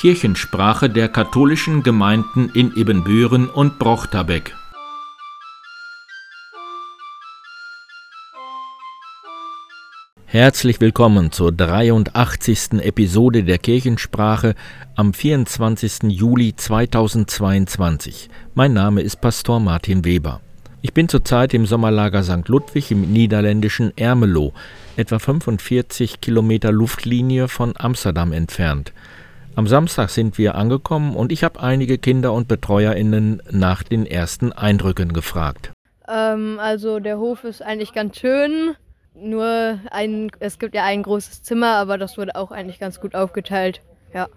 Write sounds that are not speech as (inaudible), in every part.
Kirchensprache der katholischen Gemeinden in Ibbenbüren und Brochterbeck. Herzlich willkommen zur 83. Episode der Kirchensprache am 24. Juli 2022. Mein Name ist Pastor Martin Weber. Ich bin zurzeit im Sommerlager St. Ludwig im niederländischen Ermelo, etwa 45 Kilometer Luftlinie von Amsterdam entfernt. Am Samstag sind wir angekommen und ich habe einige Kinder und BetreuerInnen nach den ersten Eindrücken gefragt. Ähm, also der Hof ist eigentlich ganz schön. Nur ein, es gibt ja ein großes Zimmer, aber das wurde auch eigentlich ganz gut aufgeteilt. Ja.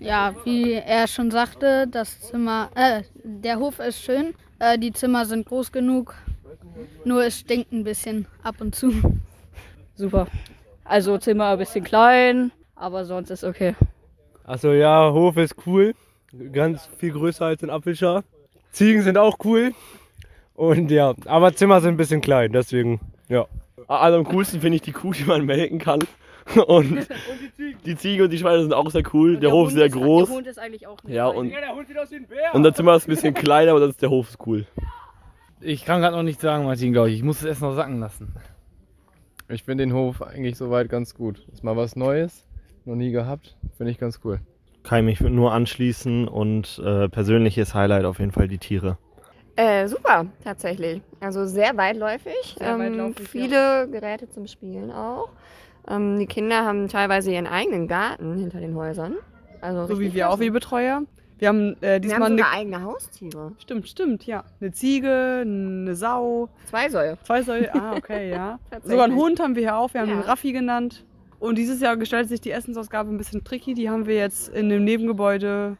Ja, wie er schon sagte, das Zimmer, äh, der Hof ist schön, äh, die Zimmer sind groß genug, nur es stinkt ein bisschen ab und zu. Super. Also Zimmer ein bisschen klein, aber sonst ist okay. Also ja, Hof ist cool, ganz viel größer als in Apfelschar. Ziegen sind auch cool und ja, aber Zimmer sind ein bisschen klein, deswegen ja. Also am coolsten finde ich die Kuh, die man melken kann. (laughs) Und, und die, die Ziege und die Schweine sind auch sehr cool. Der, der, Hof ist sehr groß. Der Hund ist eigentlich auch ja, und, ja, der Hund sieht aus wie ein Bär. Und das Zimmer ist ein bisschen kleiner, aber das ist der Hof ist cool. Ich kann gerade noch nicht sagen, Martin, glaube ich. Ich muss es erst noch sacken lassen. Ich finde den Hof eigentlich soweit ganz gut. Ist mal was Neues, noch nie gehabt. Finde ich ganz cool. Kann ich mich nur anschließen und äh, persönliches Highlight auf jeden Fall die Tiere. Äh, super, tatsächlich. Also sehr weitläufig. Sehr ähm, viele ja. Geräte zum Spielen auch. Ähm, die Kinder haben teilweise ihren eigenen Garten hinter den Häusern. Also so wie wir auch wie Betreuer. Wir haben äh, diesmal wir haben sogar eine... eigene Haustiere. Stimmt, stimmt, ja. Eine Ziege, eine Sau. Zwei Säue. Zwei Säue, ah, okay, ja. (laughs) sogar einen Hund haben wir hier auch. Wir haben ja. einen Raffi genannt. Und dieses Jahr gestaltet sich die Essensausgabe ein bisschen tricky. Die haben wir jetzt in dem Nebengebäude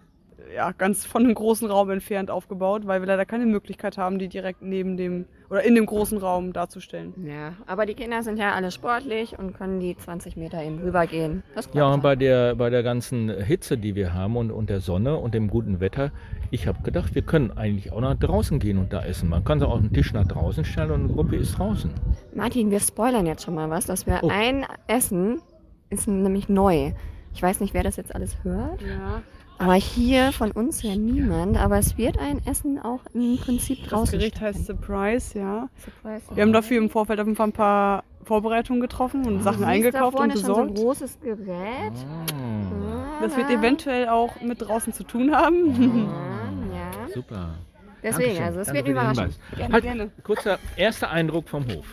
ja, ganz von einem großen Raum entfernt aufgebaut, weil wir leider keine Möglichkeit haben, die direkt neben dem oder in dem großen Raum darzustellen. Ja, aber die Kinder sind ja alle sportlich und können die 20 Meter eben rübergehen. ja, und bei der, bei der ganzen Hitze, die wir haben und, und der Sonne und dem guten Wetter, ich habe gedacht, wir können eigentlich auch nach draußen gehen und da essen. Man kann so auch einen Tisch nach draußen stellen und eine Gruppe ist draußen. Martin, wir spoilern jetzt schon mal was, dass wir oh. ein Essen ist nämlich neu. Ich weiß nicht, wer das jetzt alles hört. Ja. Aber hier von uns ja niemand. Aber es wird ein Essen auch im Prinzip draußen. Das Gericht heißt Surprise, ja. Surprise. Wir haben dafür im Vorfeld auf jeden Fall ein paar Vorbereitungen getroffen und Sachen eingekauft und besorgt. Schon so ein großes Gerät. Ah. Das wird eventuell auch mit draußen zu tun haben. Ah, ja. Super. Deswegen, Dankeschön. also es wird überraschend. Gerne, halt, gerne. Kurzer erster Eindruck vom Hof.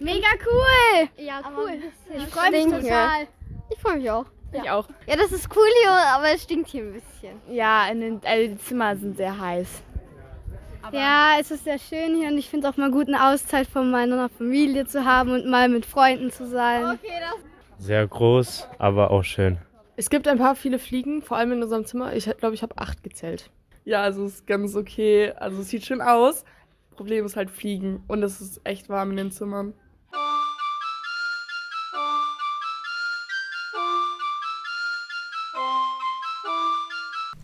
Mega cool! Ja, cool. Ich freue mich total. Ich freue mich auch. Ich auch. Ja, das ist cool hier, aber es stinkt hier ein bisschen. Ja, in den, also die Zimmer sind sehr heiß. Aber ja, es ist sehr schön hier und ich finde es auch mal gut, eine Auszeit von meiner Familie zu haben und mal mit Freunden zu sein. Okay, sehr groß, aber auch schön. Es gibt ein paar viele Fliegen, vor allem in unserem Zimmer. Ich glaube, ich habe acht gezählt. Ja, also es ist ganz okay. Also es sieht schön aus. Problem ist halt Fliegen und es ist echt warm in den Zimmern.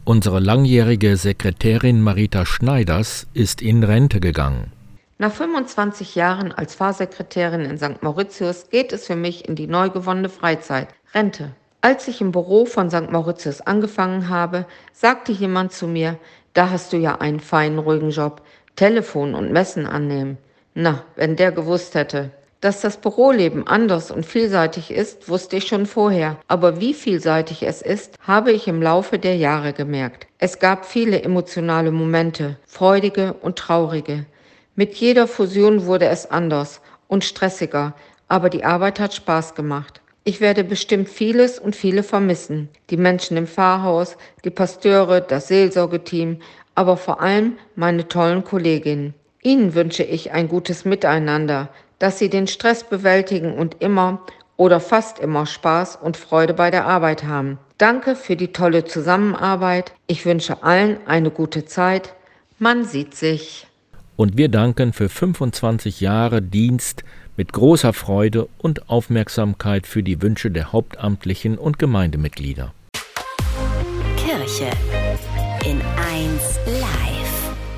Unsere langjährige Sekretärin Marita Schneiders ist in Rente gegangen. Nach 25 Jahren als Fahrsekretärin in St. Mauritius geht es für mich in die neu gewonnene Freizeit, Rente. Als ich im Büro von St. Mauritius angefangen habe, sagte jemand zu mir, da hast du ja einen feinen, ruhigen Job, Telefon und Messen annehmen. Na, wenn der gewusst hätte. Dass das Büroleben anders und vielseitig ist, wusste ich schon vorher, aber wie vielseitig es ist, habe ich im Laufe der Jahre gemerkt. Es gab viele emotionale Momente, freudige und traurige. Mit jeder Fusion wurde es anders und stressiger, aber die Arbeit hat Spaß gemacht. Ich werde bestimmt vieles und viele vermissen. Die Menschen im Pfarrhaus, die Pasteure, das Seelsorgeteam, aber vor allem meine tollen Kolleginnen. Ihnen wünsche ich ein gutes Miteinander, dass sie den Stress bewältigen und immer oder fast immer Spaß und Freude bei der Arbeit haben. Danke für die tolle Zusammenarbeit. Ich wünsche allen eine gute Zeit. Man sieht sich. Und wir danken für 25 Jahre Dienst mit großer Freude und Aufmerksamkeit für die Wünsche der Hauptamtlichen und Gemeindemitglieder. Kirche in 1 Live.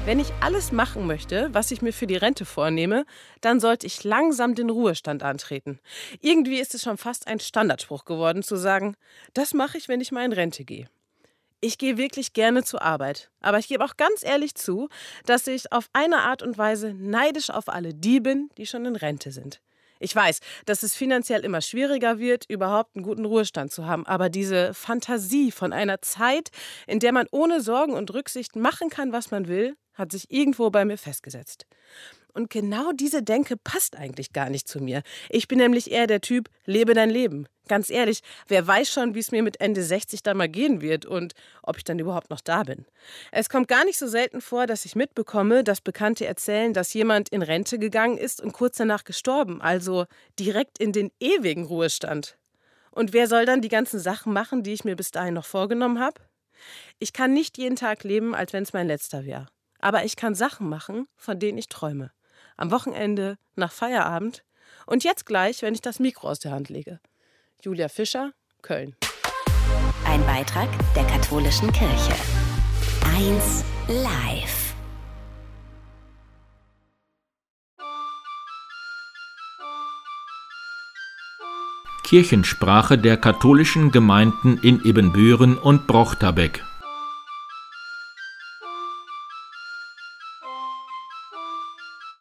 Wenn ich alles machen möchte, was ich mir für die Rente vornehme, dann sollte ich langsam den Ruhestand antreten. Irgendwie ist es schon fast ein Standardspruch geworden zu sagen, das mache ich, wenn ich mal in Rente gehe. Ich gehe wirklich gerne zur Arbeit. Aber ich gebe auch ganz ehrlich zu, dass ich auf eine Art und Weise neidisch auf alle die bin, die schon in Rente sind. Ich weiß, dass es finanziell immer schwieriger wird, überhaupt einen guten Ruhestand zu haben. Aber diese Fantasie von einer Zeit, in der man ohne Sorgen und Rücksicht machen kann, was man will, hat sich irgendwo bei mir festgesetzt. Und genau diese Denke passt eigentlich gar nicht zu mir. Ich bin nämlich eher der Typ, lebe dein Leben. Ganz ehrlich, wer weiß schon, wie es mir mit Ende 60 dann mal gehen wird und ob ich dann überhaupt noch da bin. Es kommt gar nicht so selten vor, dass ich mitbekomme, dass Bekannte erzählen, dass jemand in Rente gegangen ist und kurz danach gestorben, also direkt in den ewigen Ruhestand. Und wer soll dann die ganzen Sachen machen, die ich mir bis dahin noch vorgenommen habe? Ich kann nicht jeden Tag leben, als wenn es mein letzter wäre. Aber ich kann Sachen machen, von denen ich träume am Wochenende, nach Feierabend und jetzt gleich, wenn ich das Mikro aus der Hand lege. Julia Fischer, Köln. Ein Beitrag der katholischen Kirche. Eins live. Kirchensprache der katholischen Gemeinden in Ibbenbüren und Brochterbeck.